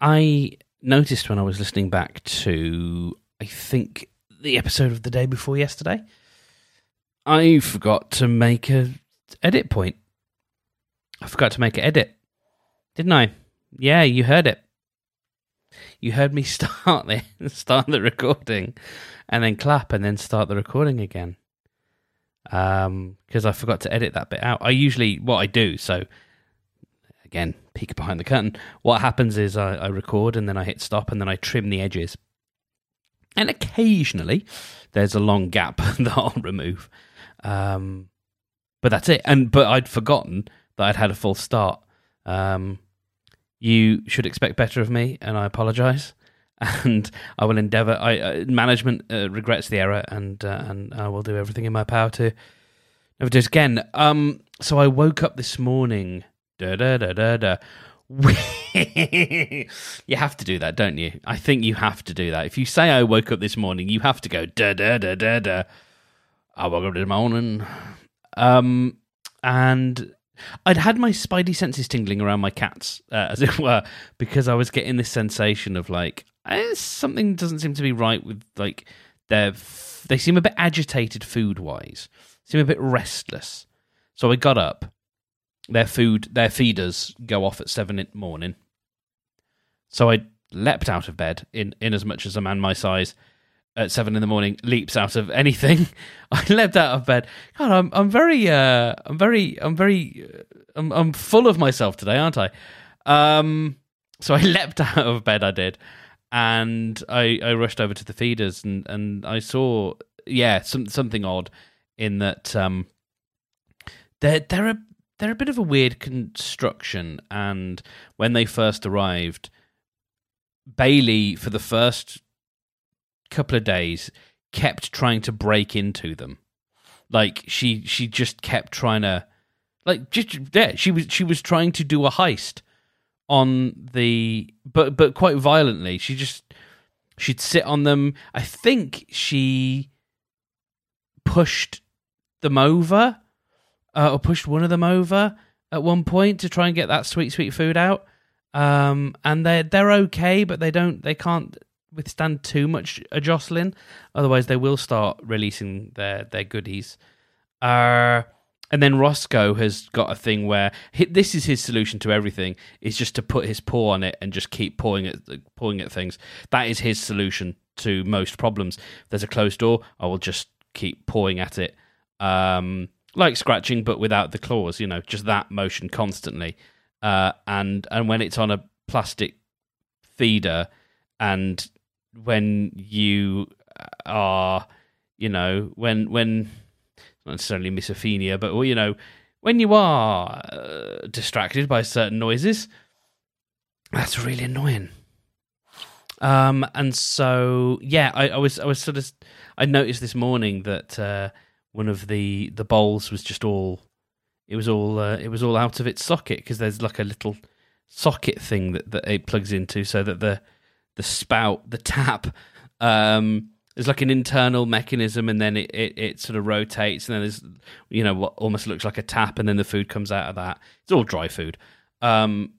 I noticed when I was listening back to, I think, the episode of the day before yesterday, I forgot to make a edit point. I forgot to make an edit, didn't I? Yeah, you heard it. You heard me start the start the recording, and then clap, and then start the recording again. Um, because I forgot to edit that bit out. I usually what I do so again, peek behind the curtain. What happens is I, I, record and then I hit stop and then I trim the edges. And occasionally there's a long gap that I'll remove. Um, but that's it. And but I'd forgotten that I'd had a full start. Um, you should expect better of me, and I apologise. And I will endeavour. I uh, management uh, regrets the error, and uh, and I will do everything in my power to never do it again. Um, so I woke up this morning Da da da da da. you have to do that, don't you? I think you have to do that. If you say I woke up this morning, you have to go da da da da da. I woke up this morning, um, and I'd had my spidey senses tingling around my cats, uh, as it were, because I was getting this sensation of like eh, something doesn't seem to be right with like their. F- they seem a bit agitated food wise, seem a bit restless. So I got up their food, their feeders go off at seven in the morning. So I leapt out of bed in, in as much as a man my size at seven in the morning leaps out of anything. I leapt out of bed. God, I'm I'm very uh I'm very I'm very uh, I'm I'm full of myself today, aren't I? Um, so I leapt out of bed. I did, and I I rushed over to the feeders and and I saw yeah some something odd in that um there there are they're a bit of a weird construction. And when they first arrived, Bailey, for the first couple of days, kept trying to break into them. Like she, she just kept trying to, like, just yeah, she was she was trying to do a heist on the, but but quite violently. She just she'd sit on them. I think she pushed them over uh, or pushed one of them over at one point to try and get that sweet sweet food out. Um, and they they're okay, but they don't they can't withstand too much a jostling. Otherwise, they will start releasing their their goodies. Uh, and then Roscoe has got a thing where he, this is his solution to everything: is just to put his paw on it and just keep pawing at pawing at things. That is his solution to most problems. If there's a closed door, I will just keep pawing at it. Um, like scratching but without the claws you know just that motion constantly. Uh, and and when it's on a plastic feeder and when you are you know when when not necessarily misophonia but well, you know when you are uh, distracted by certain noises that's really annoying. Um and so yeah I, I was i was sort of i noticed this morning that uh one of the the bowls was just all it was all uh, it was all out of its socket because there's like a little socket thing that, that it plugs into so that the the spout the tap um there's like an internal mechanism and then it, it, it sort of rotates and then there's you know what almost looks like a tap and then the food comes out of that. It's all dry food. Um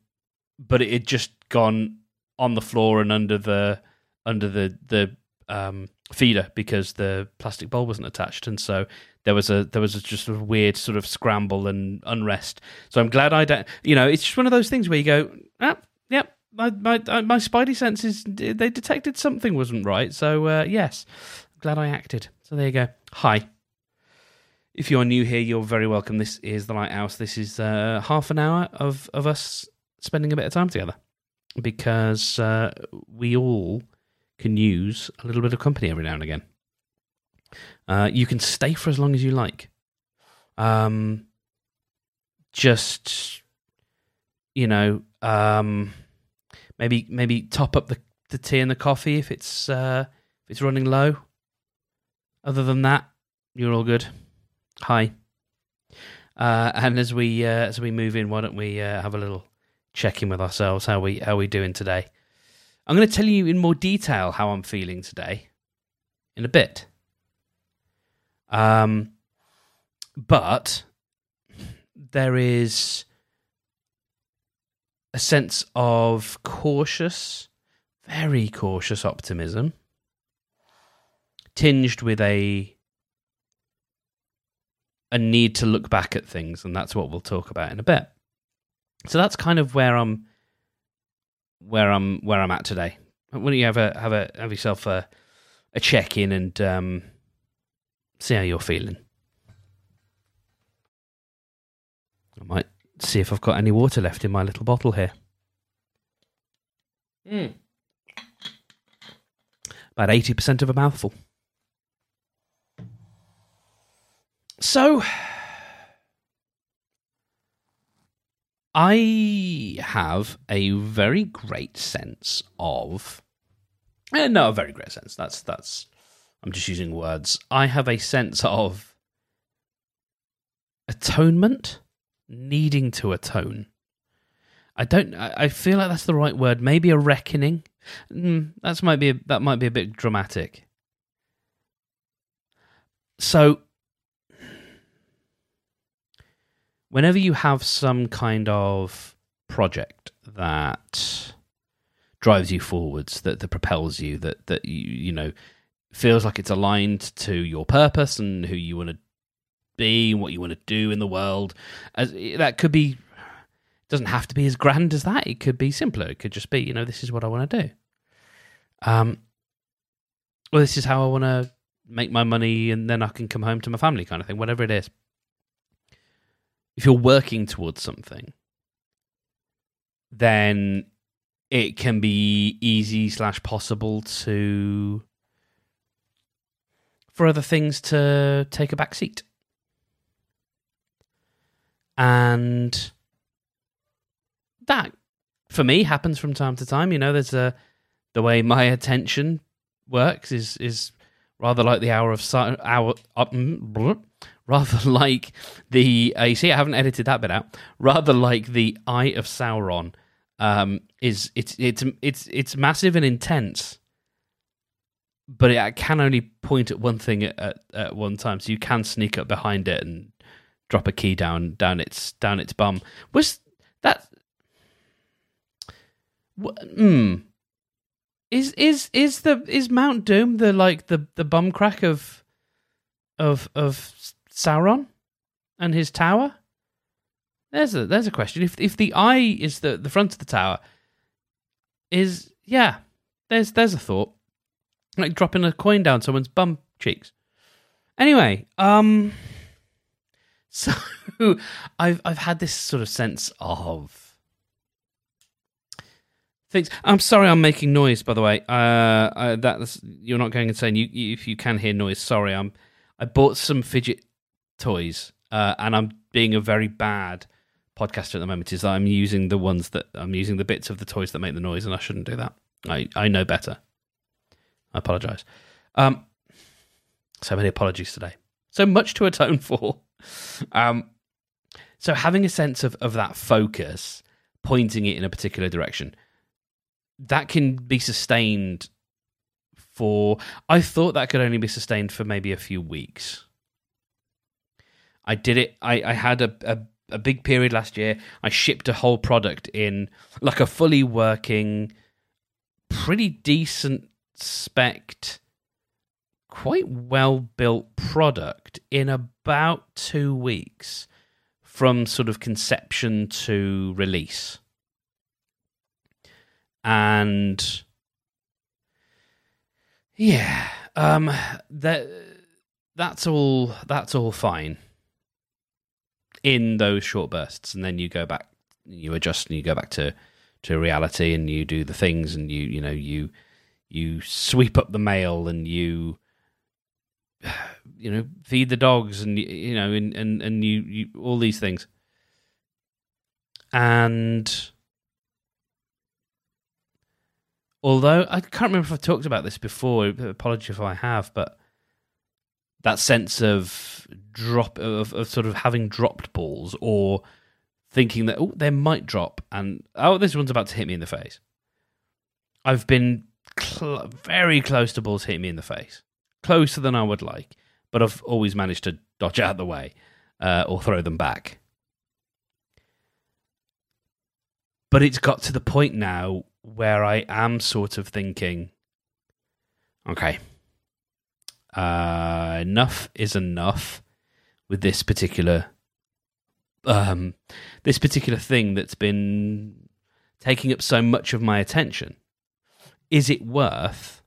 but it had just gone on the floor and under the under the the um feeder because the plastic bowl wasn't attached, and so there was a there was a just a weird sort of scramble and unrest. So I'm glad I don't. You know, it's just one of those things where you go, ah, yep. My my uh, my spidey senses they detected something wasn't right. So uh, yes, glad I acted. So there you go. Hi. If you're new here, you're very welcome. This is the Lighthouse. This is uh, half an hour of of us spending a bit of time together because uh, we all can use a little bit of company every now and again. Uh, you can stay for as long as you like. Um, just you know, um, maybe maybe top up the, the tea and the coffee if it's uh, if it's running low. Other than that, you're all good. Hi. Uh, and as we uh, as we move in, why don't we uh, have a little check in with ourselves? How we how we doing today? I'm going to tell you in more detail how I'm feeling today in a bit. Um, but there is a sense of cautious, very cautious optimism, tinged with a a need to look back at things, and that's what we'll talk about in a bit. So that's kind of where I'm where I'm where I'm at today. Why don't you have a have a have yourself a a check in and um, see how you're feeling. I might see if I've got any water left in my little bottle here. Mm. About 80% of a mouthful. So, I have a very great sense of. Eh, no, a very great sense. That's that's. I'm just using words. I have a sense of atonement, needing to atone. I don't. I feel like that's the right word. Maybe a reckoning. Mm, that's might be a, that might be a bit dramatic. So whenever you have some kind of project that drives you forwards, that, that propels you, that that you you know feels like it's aligned to your purpose and who you want to be, and what you want to do in the world, as that could be doesn't have to be as grand as that. It could be simpler. It could just be, you know, this is what I want to do. Um, well, this is how I want to make my money, and then I can come home to my family, kind of thing. Whatever it is if you're working towards something, then it can be easy slash possible to for other things to take a back seat. And that for me happens from time to time. You know, there's a the way my attention works is is rather like the hour of si- hour uh, rather like the uh, you see I haven't edited that bit out. Rather like the Eye of Sauron um, is it's it's it's it's massive and intense, but it can only point at one thing at, at, at one time. So you can sneak up behind it and drop a key down down its down its bum. Was that? Hmm. Is is is the is Mount Doom the like the the bum crack of of of Sauron and his tower? There's a there's a question. If if the eye is the, the front of the tower, is yeah, there's there's a thought. Like dropping a coin down someone's bum cheeks. Anyway, um so I've I've had this sort of sense of things. I'm sorry, I'm making noise. By the way, uh, uh that's you're not going insane. You, you, if you can hear noise, sorry. I'm I bought some fidget toys, uh, and I'm being a very bad podcaster at the moment. Is that I'm using the ones that I'm using the bits of the toys that make the noise, and I shouldn't do that. I I know better. I apologize. Um, so many apologies today. So much to atone for. Um, so having a sense of of that focus, pointing it in a particular direction, that can be sustained for. I thought that could only be sustained for maybe a few weeks. I did it. I, I had a, a, a big period last year. I shipped a whole product in like a fully working, pretty decent spec, quite well built product in about two weeks from sort of conception to release. And yeah, um that that's all that's all fine in those short bursts, and then you go back, you adjust, and you go back to to reality, and you do the things, and you you know you you sweep up the mail, and you you know feed the dogs, and you know and and and you, you all these things, and although I can't remember if I've talked about this before, apology if I have, but that sense of drop of, of sort of having dropped balls or thinking that oh they might drop and oh this one's about to hit me in the face. I've been cl- very close to balls hitting me in the face, closer than I would like, but I've always managed to dodge out of the way uh, or throw them back. but it's got to the point now where I am sort of thinking, okay, uh, enough is enough with this particular um, this particular thing that's been taking up so much of my attention. Is it worth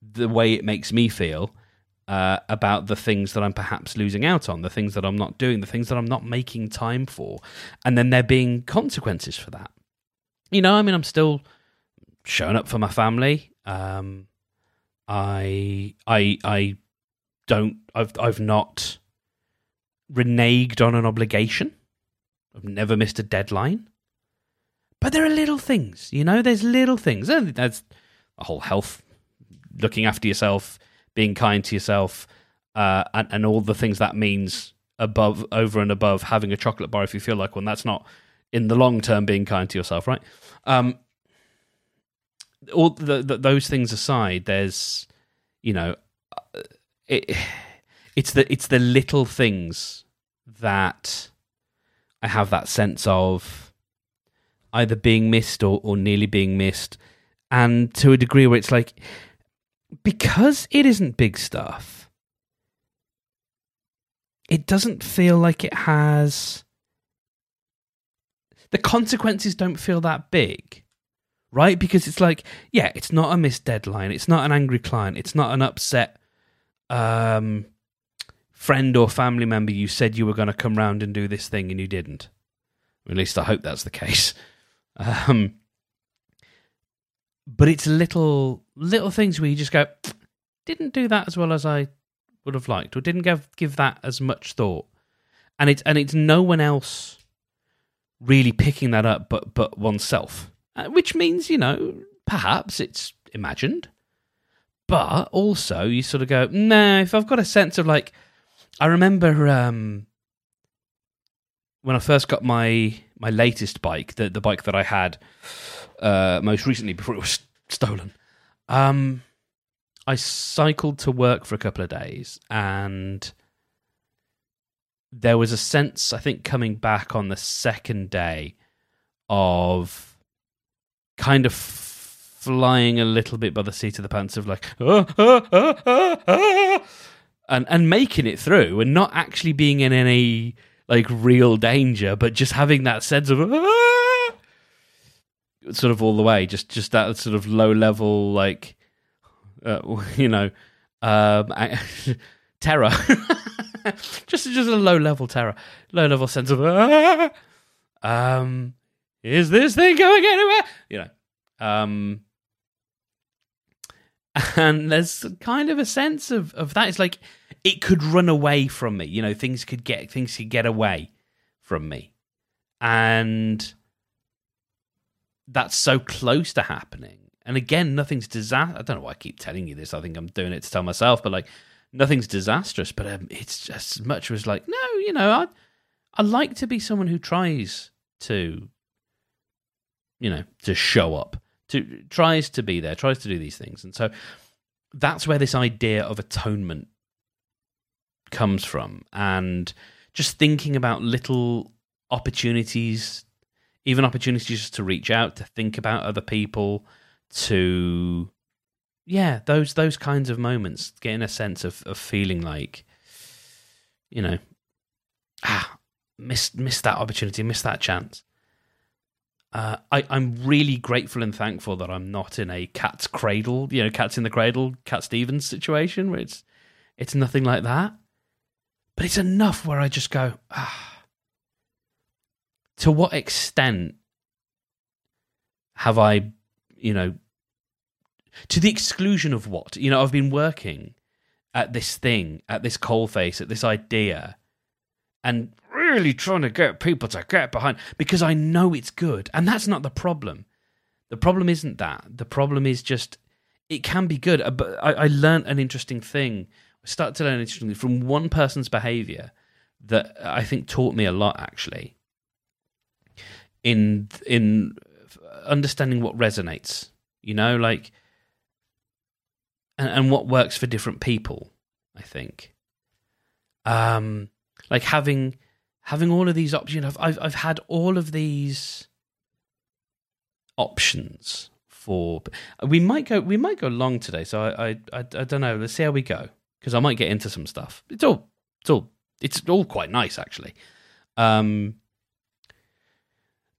the way it makes me feel uh, about the things that I'm perhaps losing out on, the things that I'm not doing, the things that I'm not making time for, and then there being consequences for that? You know, I mean, I'm still showing up for my family. Um, I, I, I don't. I've, I've not reneged on an obligation. I've never missed a deadline. But there are little things, you know, there's little things. There's a whole health, looking after yourself, being kind to yourself, uh, and, and all the things that means above, over and above having a chocolate bar if you feel like one. That's not in the long term being kind to yourself, right? Um, all the, the, those things aside, there's, you know, uh, it, it's the it's the little things that I have that sense of either being missed or, or nearly being missed. And to a degree where it's like, because it isn't big stuff, it doesn't feel like it has. The consequences don't feel that big, right? Because it's like, yeah, it's not a missed deadline. It's not an angry client. It's not an upset um, friend or family member you said you were going to come round and do this thing and you didn't. At least I hope that's the case. Um, but it's little little things where you just go, didn't do that as well as I would have liked, or didn't give give that as much thought, and it's and it's no one else really picking that up, but but oneself, uh, which means you know perhaps it's imagined, but also you sort of go, nah. If I've got a sense of like, I remember um, when I first got my my latest bike, the the bike that I had uh, most recently before it was stolen. Um, I cycled to work for a couple of days, and there was a sense, I think, coming back on the second day of kind of flying a little bit by the seat of the pants of like, ah, ah, ah, and and making it through, and not actually being in any like real danger, but just having that sense of ah! sort of all the way, just just that sort of low level like uh, you know um, terror, just just a low level terror, low level sense of ah! um, is this thing going anywhere? You know, um, and there's kind of a sense of of that. It's like it could run away from me. You know, things could get things could get away from me, and that's so close to happening. And again, nothing's disaster. I don't know why I keep telling you this. I think I'm doing it to tell myself, but like nothing's disastrous. But um, it's just as much as like, no, you know, I I like to be someone who tries to, you know, to show up, to tries to be there, tries to do these things, and so that's where this idea of atonement comes from. And just thinking about little opportunities even opportunities to reach out to think about other people to yeah those those kinds of moments getting a sense of, of feeling like you know ah missed missed that opportunity missed that chance uh, I, I'm really grateful and thankful that I'm not in a cat's cradle, you know, cats in the cradle, Cat Stevens situation where it's it's nothing like that. But it's enough where I just go, ah. To what extent have I, you know, to the exclusion of what? You know, I've been working at this thing, at this coal face, at this idea, and really trying to get people to get behind because I know it's good. And that's not the problem. The problem isn't that. The problem is just it can be good. Uh, but I, I learned an interesting thing I started to learn interestingly from one person's behavior that I think taught me a lot actually in in understanding what resonates you know like and, and what works for different people I think um like having having all of these options I've I've, I've had all of these options for. We might go. We might go long today. So I. I. I, I don't know. Let's see how we go because I might get into some stuff. It's all. It's all. It's all quite nice actually. Um,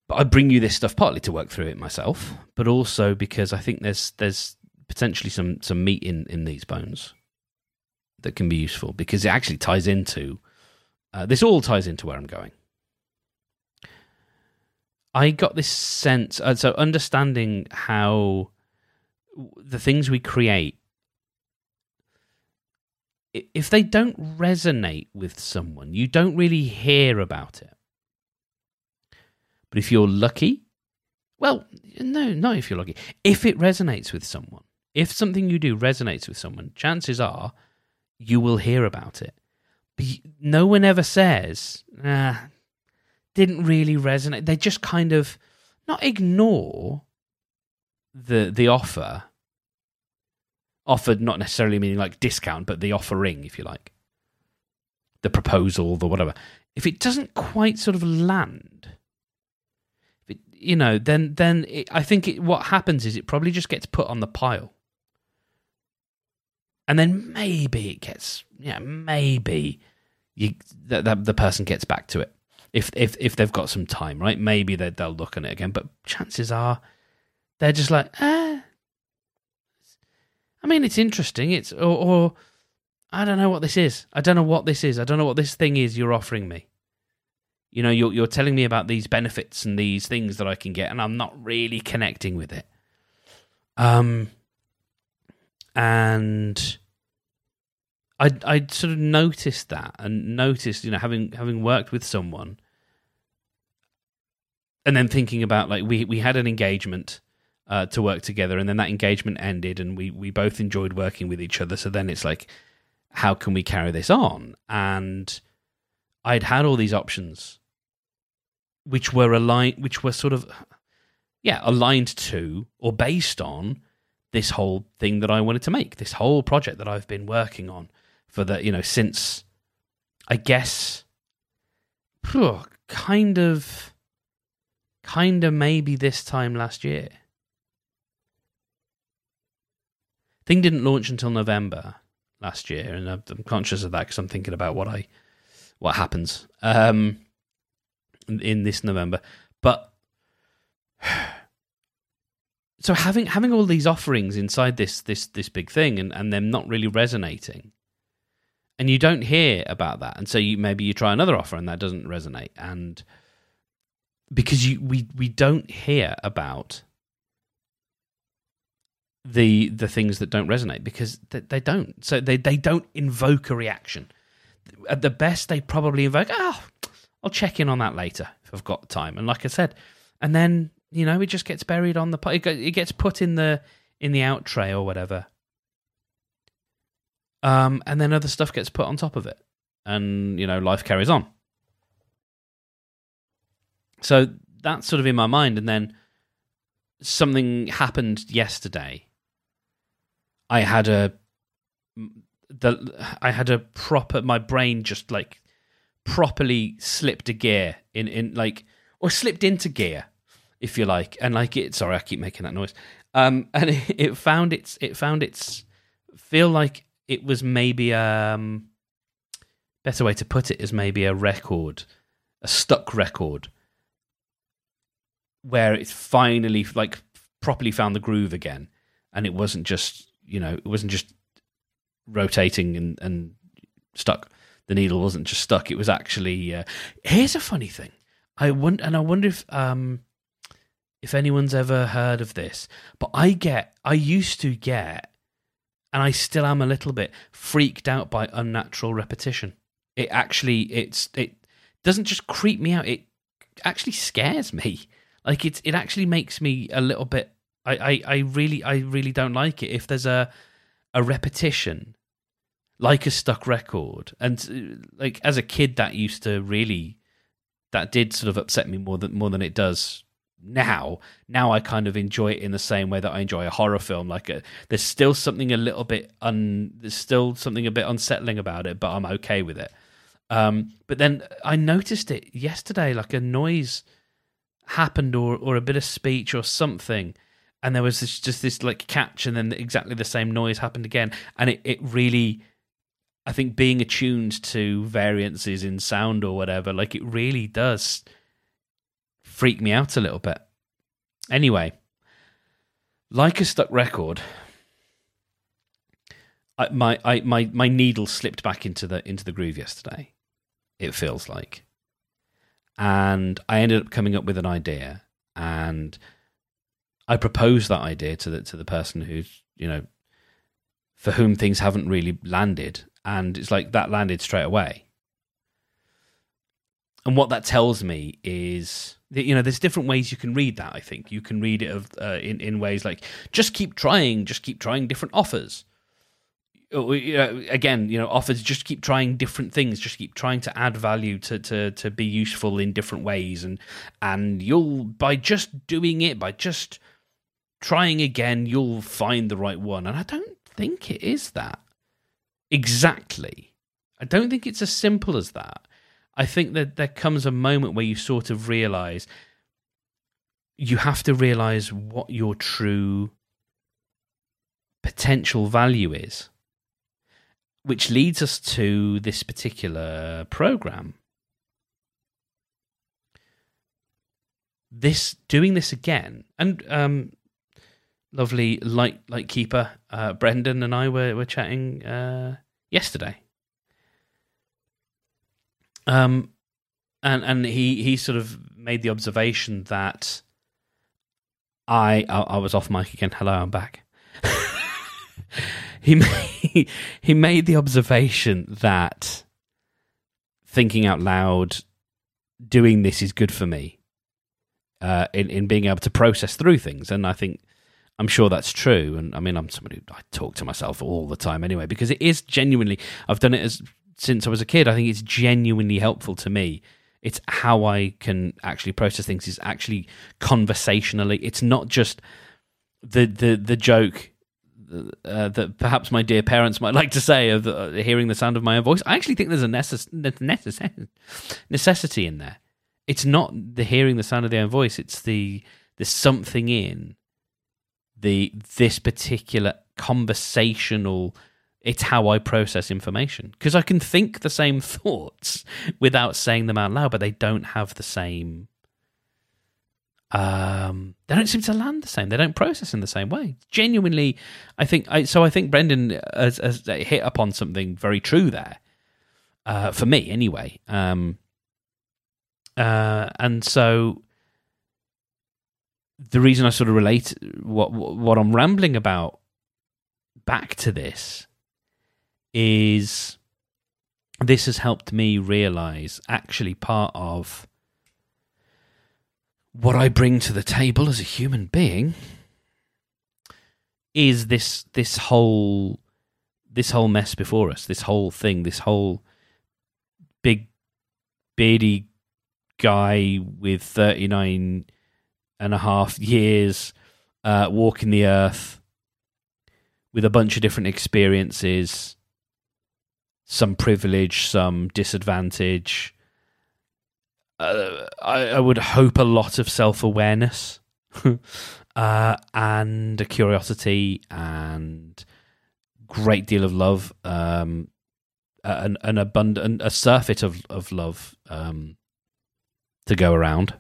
but I bring you this stuff partly to work through it myself, but also because I think there's there's potentially some some meat in in these bones that can be useful because it actually ties into uh, this all ties into where I'm going. I got this sense, uh, so understanding how the things we create, if they don't resonate with someone, you don't really hear about it. But if you're lucky, well, no, not if you're lucky. If it resonates with someone, if something you do resonates with someone, chances are you will hear about it. No one ever says, ah, didn't really resonate. They just kind of not ignore the the offer. Offered not necessarily meaning like discount, but the offering, if you like. The proposal, the whatever. If it doesn't quite sort of land, you know, then then it, I think it, what happens is it probably just gets put on the pile and then maybe it gets yeah maybe you the, the, the person gets back to it. If if if they've got some time right? Maybe they, they'll look at it again. But chances are they're just like ah i mean it's interesting. It's or, or i don't know what this is. I don't know what this is. I don't know what this thing is you're offering me. You know you're you're telling me about these benefits and these things that i can get and i'm not really connecting with it. Um and I I sort of noticed that and noticed you know having having worked with someone and then thinking about like we we had an engagement uh, to work together and then that engagement ended and we we both enjoyed working with each other. So then it's like how can we carry this on? And I'd had all these options which were aligned which were sort of yeah aligned to or based on this whole thing that I wanted to make this whole project that I've been working on for the you know since I guess phew, kind of kind of maybe this time last year. Thing didn't launch until November last year, and I'm, conscious of that because I'm thinking about what I what happens um, in this November. But so having having all these offerings inside this this this big thing, and and them not really resonating, and you don't hear about that. And so you maybe you try another offer and that doesn't resonate. And because you we we don't hear about the the things that don't resonate because they, they don't. So they they don't invoke a reaction. At the best they probably invoke oh i'll check in on that later if i've got time. And like i said and then you know it just gets buried on the it gets put in the in the out tray or whatever um, and then other stuff gets put on top of it, and you know life carries on. So that's sort of in my mind, and then something happened yesterday. I had a the I had a proper my brain just like properly slipped a gear in in like or slipped into gear if you like and like it sorry I keep making that noise um and it, it found its it found its feel like it was maybe um better way to put it is maybe a record, a stuck record, where it's finally like properly found the groove again, and it wasn't just you know it wasn't just rotating and and stuck. The needle wasn't just stuck; it was actually. Uh, here's a funny thing. I wonder, and I wonder if um if anyone's ever heard of this, but I get, I used to get and I still am a little bit freaked out by unnatural repetition. It actually it's it doesn't just creep me out, it actually scares me. Like it's it actually makes me a little bit I, I, I really I really don't like it. If there's a a repetition like a stuck record and uh, like as a kid that used to really that did sort of upset me more than more than it does now now i kind of enjoy it in the same way that i enjoy a horror film. Like a, uh, there's still something a little bit un there's still something a bit unsettling about it but i'm okay with it. Um, but then i noticed it yesterday like a noise happened or or a bit of speech or something and there was this, just this like catch and then exactly the same noise happened again. And it, it really i think being attuned to variances in sound or whatever like it really does freak me out a little bit anyway like a stuck record I, my I, my my needle slipped back into the into the groove yesterday it feels like and I ended up coming up with an idea, and I proposed that idea to the to the person who's you know for whom things haven't really landed, and it's like that landed straight away. And what that tells me is you know there's different ways you can read that. I think you can read it of uh, in in ways like just keep trying, just keep trying different offers uh, again, you know, offers just keep trying different things, just keep trying to add value to, to, to be useful in different ways, and and you'll by just doing it, by just trying again, you'll find the right one. And I don't think it is that exactly. I don't think it's as simple as that. I think that there comes a moment where you sort of realize you have to realize what your true potential value is which leads us to this particular program. This doing this again, and um, lovely light light keeper uh, Brendan and I were were chatting uh, yesterday. Um, and and he he sort of made the observation that I I, I was off mic again. Hello, I'm back. he made, he made the observation that thinking out loud, doing this is good for me. Uh, in in being able to process through things, and I think I'm sure that's true. And I mean, I'm somebody who, I talk to myself all the time anyway, because it is genuinely. I've done it as since I was a kid. I think it's genuinely helpful to me. It's how I can actually process things. It's actually conversationally. It's not just the the the joke uh, that perhaps my dear parents might like to say of uh, hearing the sound of my own voice. I actually think there's a necess- necess- necessity in there. It's not the hearing the sound of their own voice. It's the there's something in the this particular conversational. It's how I process information because I can think the same thoughts without saying them out loud, but they don't have the same um, they don't seem to land the same. They don't process in the same way. Genuinely, I think. I, so I think Brendan has, has, hit upon something very true there. Uh, for me, anyway. Um, uh, and so the reason I sort of relate what what I'm rambling about back to this is this has helped me realize actually part of what I bring to the table as a human being is this this whole this whole mess before us, this whole thing, this whole big beardy guy with 39 and a half years uh, walking the earth with a bunch of different experiences, some privilege, some disadvantage, uh, I, I, would hope a lot of self awareness uh, and a curiosity and great deal of love, um, an, an abundant, a surfeit of of love um, to go around.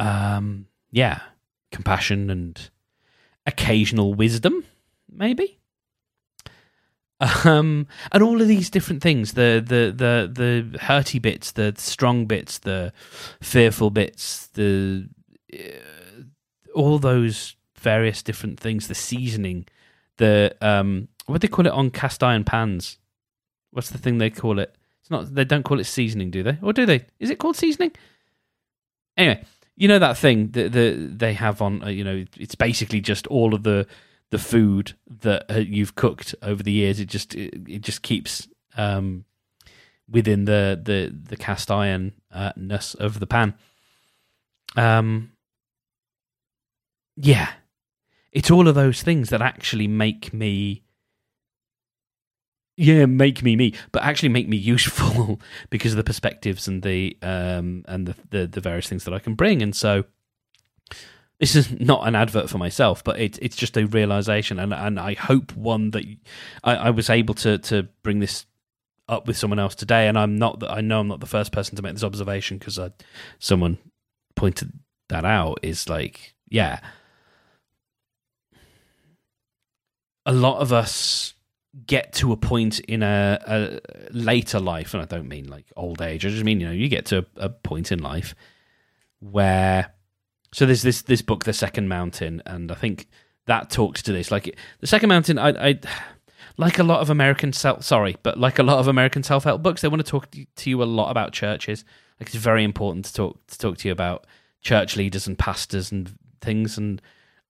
Um, yeah, compassion and occasional wisdom, maybe um, and all of these different things the the the the hurty bits the strong bits the fearful bits the uh, all those various different things the seasoning the um what do they call it on cast iron pans. What's the thing they call it? It's not they don't call it seasoning do they? Or do they? Is it called seasoning? Anyway you know that thing that the, they have on uh, you know it's basically just all of the the food that uh, you've cooked over the years. It just it, it just keeps um, within the the the cast iron uh, ness of the pan. Um, yeah, it's all of those things that actually make me yeah, make me me, but actually make me useful because of the perspectives and the um and the, the the various things that I can bring. And so this is not an advert for myself, but it's it's just a realization, and and I hope one that I, I was able to to bring this up with someone else today, and I'm not. I know I'm not the first person to make this observation because someone pointed that out. Is like, yeah, a lot of us get to a point in a, a, later life, and I don't mean like old age. I just mean you know you get to a, a point in life where so there's this this book, The Second Mountain, and I think that talks to this. Like the Second Mountain, I, I like a lot of American self sorry, but like a lot of American self help books, they want to talk to you a lot about churches. Like it's very important to talk to talk to you about church leaders and pastors and things. And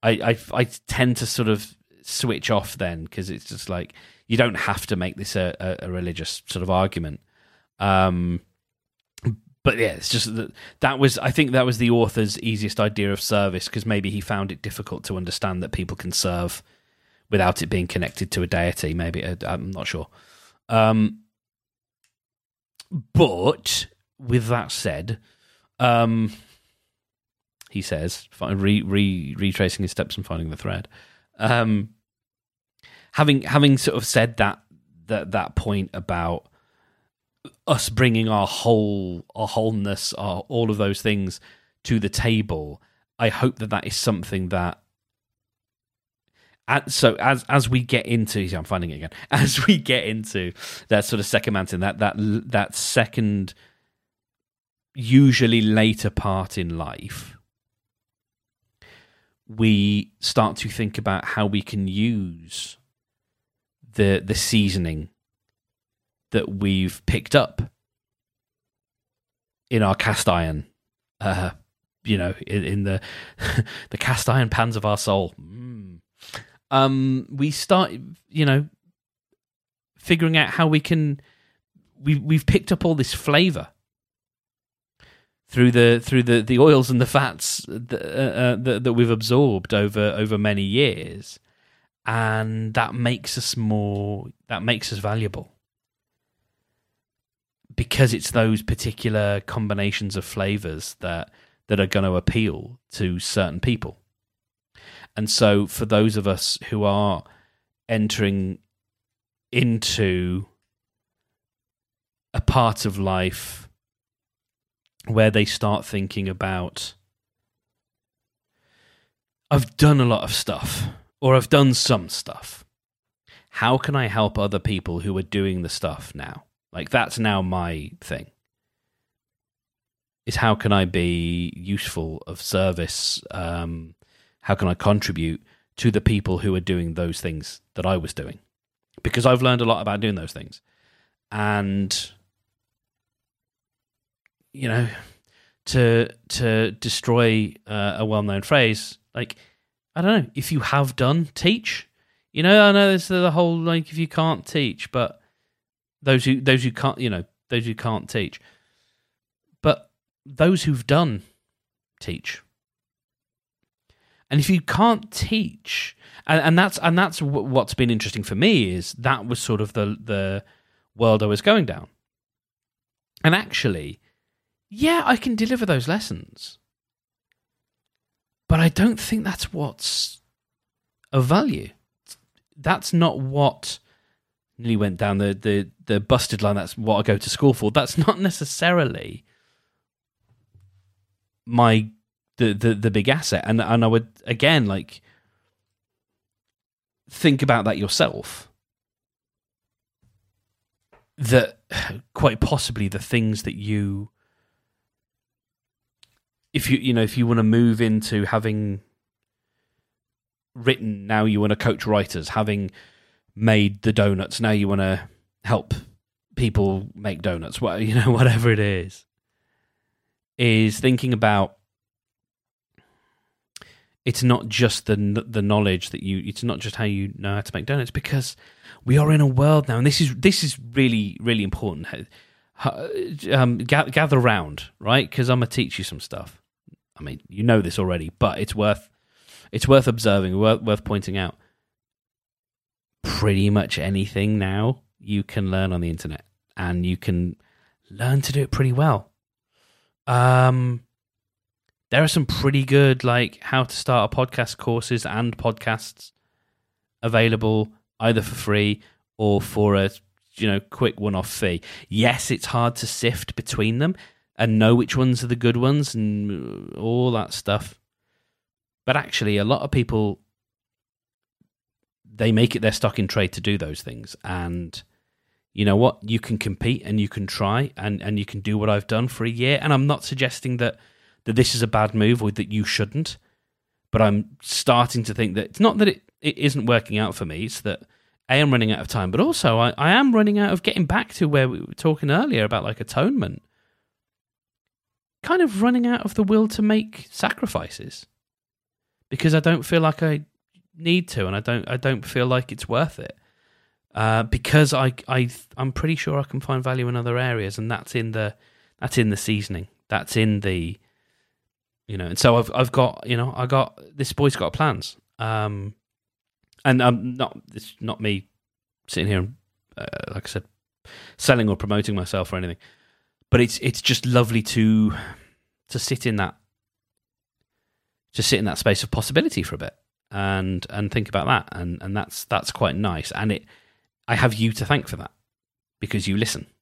I I, I tend to sort of switch off then because it's just like you don't have to make this a, a, a religious sort of argument. Um, but yeah, it's just that that was I think that was the author's easiest idea of service because maybe he found it difficult to understand that people can serve without it being connected to a deity. Maybe uh, I'm not sure. Um, but with that said, um, he says, re, re, retracing his steps and finding the thread. Um, having having sort of said that that that point about us bringing our whole our wholeness our all of those things to the table i hope that that is something that so as as we get into i'm finding it again. As we get into that sort of second mountain that that that second usually later part in life we start to think about how we can use the the seasoning that we've picked up in our cast iron, uh, you know, in, in the the cast iron pans of our soul. Mm. Um, we start, you know, figuring out how we can. We we've picked up all this flavor through the through the, the oils and the fats that, uh, uh, that, that we've absorbed over over many years, and that makes us more. That makes us valuable because it's those particular combinations of flavors that that are going to appeal to certain people. And so for those of us who are entering into a part of life where they start thinking about I've done a lot of stuff or I've done some stuff. How can I help other people who are doing the stuff now? Like that's now my thing. Is how can I be useful of service? Um, how can I contribute to the people who are doing those things that I was doing? Because I've learned a lot about doing those things, and you know, to to destroy uh, a well-known phrase like I don't know if you have done teach. You know, I know there's the whole like if you can't teach, but those who those who can't you know those who can't teach. But those who've done teach. And if you can't teach and, and that's and that's what's been interesting for me is that was sort of the the world i was going down. And actually yeah i can deliver those lessons. But i don't think that's what's of value. That's not what nearly went down the, the, the busted line. That's what I go to school for. That's not necessarily my the, the the big asset. And and I would again like think about that yourself. That quite possibly the things that you if you you know if you want to move into having written now you want to coach writers having made the donuts. Now you want to help people make donuts. Well, you know, whatever it is, is thinking about. It's not just the the knowledge that you. It's not just how you know how to make donuts because we are in a world now, and this is this is really really important. Um, gather round, right? Because I'm gonna teach you some stuff. I mean, you know this already, but it's worth it's worth observing, worth, worth pointing out pretty much anything now you can learn on the internet, and you can learn to do it pretty well. Um, there are some pretty good like how to start a podcast courses and podcasts available either for free or for a you know quick one-off fee. Yes, it's hard to sift between them and know which ones are the good ones and all that stuff. But actually, a lot of people they make it their stock in trade to do those things. And you know what? You can compete and you can try and and you can do what I've done for a year. And I'm not suggesting that that this is a bad move or that you shouldn't but I'm starting to think that it's not that it, it isn't working out for me. It's that a I'm running out of time but also I, I am running out of getting back to where we were talking earlier about like atonement. Kind of running out of the will to make sacrifices. Because I don't feel like I need to, and I don't I don't feel like it's worth it. Uh, because I I I'm pretty sure I can find value in other areas, and that's in the that's in the seasoning. That's in the you know, and so I've I've got you know I got this boy's got plans. Um, and I'm not it's not me sitting here uh, like I said selling or promoting myself or anything, but it's it's just lovely to to sit in that to sit in that space of possibility for a bit and and think about that. And and that's that's quite nice. And it I have you to thank for that because you listen.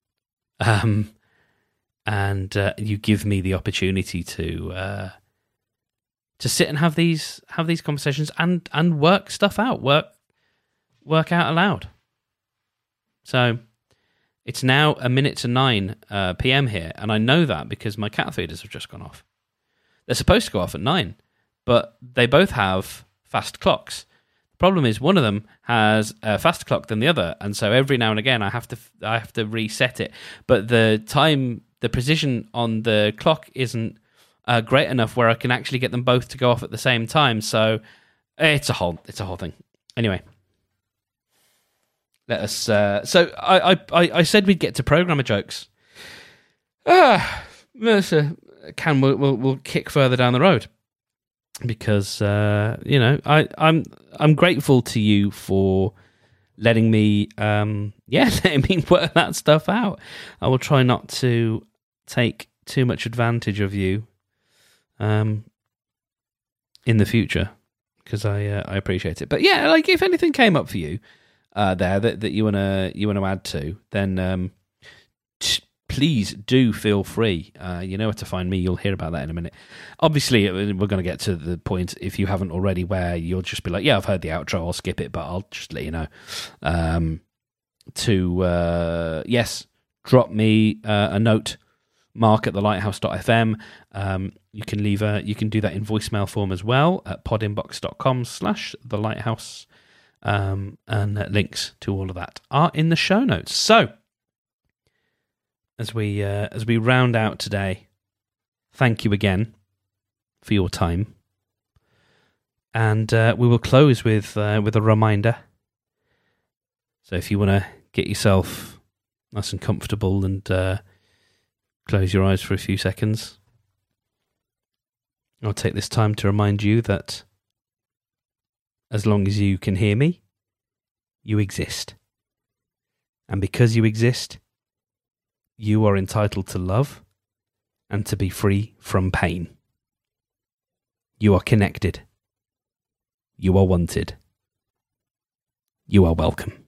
Um and uh, you give me the opportunity to uh to sit and have these have these conversations and and work stuff out work work out aloud. So it's now a minute to 9 uh, p.m. here. And I know that because my cat feeders have just gone off. They're supposed to go off at 9 but they both have fast clocks. The problem is one of them has a faster clock than the other, and so every now and again I have to I have to reset it. But the time, the precision on the clock isn't uh, great enough where I can actually get them both to go off at the same time. So it's a whole it's a whole thing. Anyway, let us. Uh, so I, I I said we'd get to programmer jokes. Ah, can we'll, we'll, we'll kick further down the road because uh, you know I, I'm I'm grateful to you for letting me um, yeah letting me work that stuff out. I will try not to take too much advantage of you um, in the future because I uh, I appreciate it. But yeah, like if anything came up for you uh, there that, that you wanna you wanna add to, then um, please do feel free. Uh, you know where to find me. You'll hear about that in a minute. Obviously, uh, we're going to get to the point, if you haven't already, where you'll just be like, yeah, I've heard the outro, I'll skip it, but I'll just let you know. Um, to, uh, yes, drop me uh, a note, mark at the lighthouse.fm. Um, you can leave a, you can do that in voicemail form as well at podinbox.com slash the lighthouse. Um, and uh, links to all of that are in the show notes. So, as we uh, as we round out today. Thank you again for your time, and uh, we will close with uh, with a reminder. So if you want to get yourself nice and comfortable and uh, close your eyes for a few seconds, I'll take this time to remind you that as long as you can hear me, you exist. And because you exist, you are entitled to love and to be free from pain. You are connected. You are wanted. You are welcome.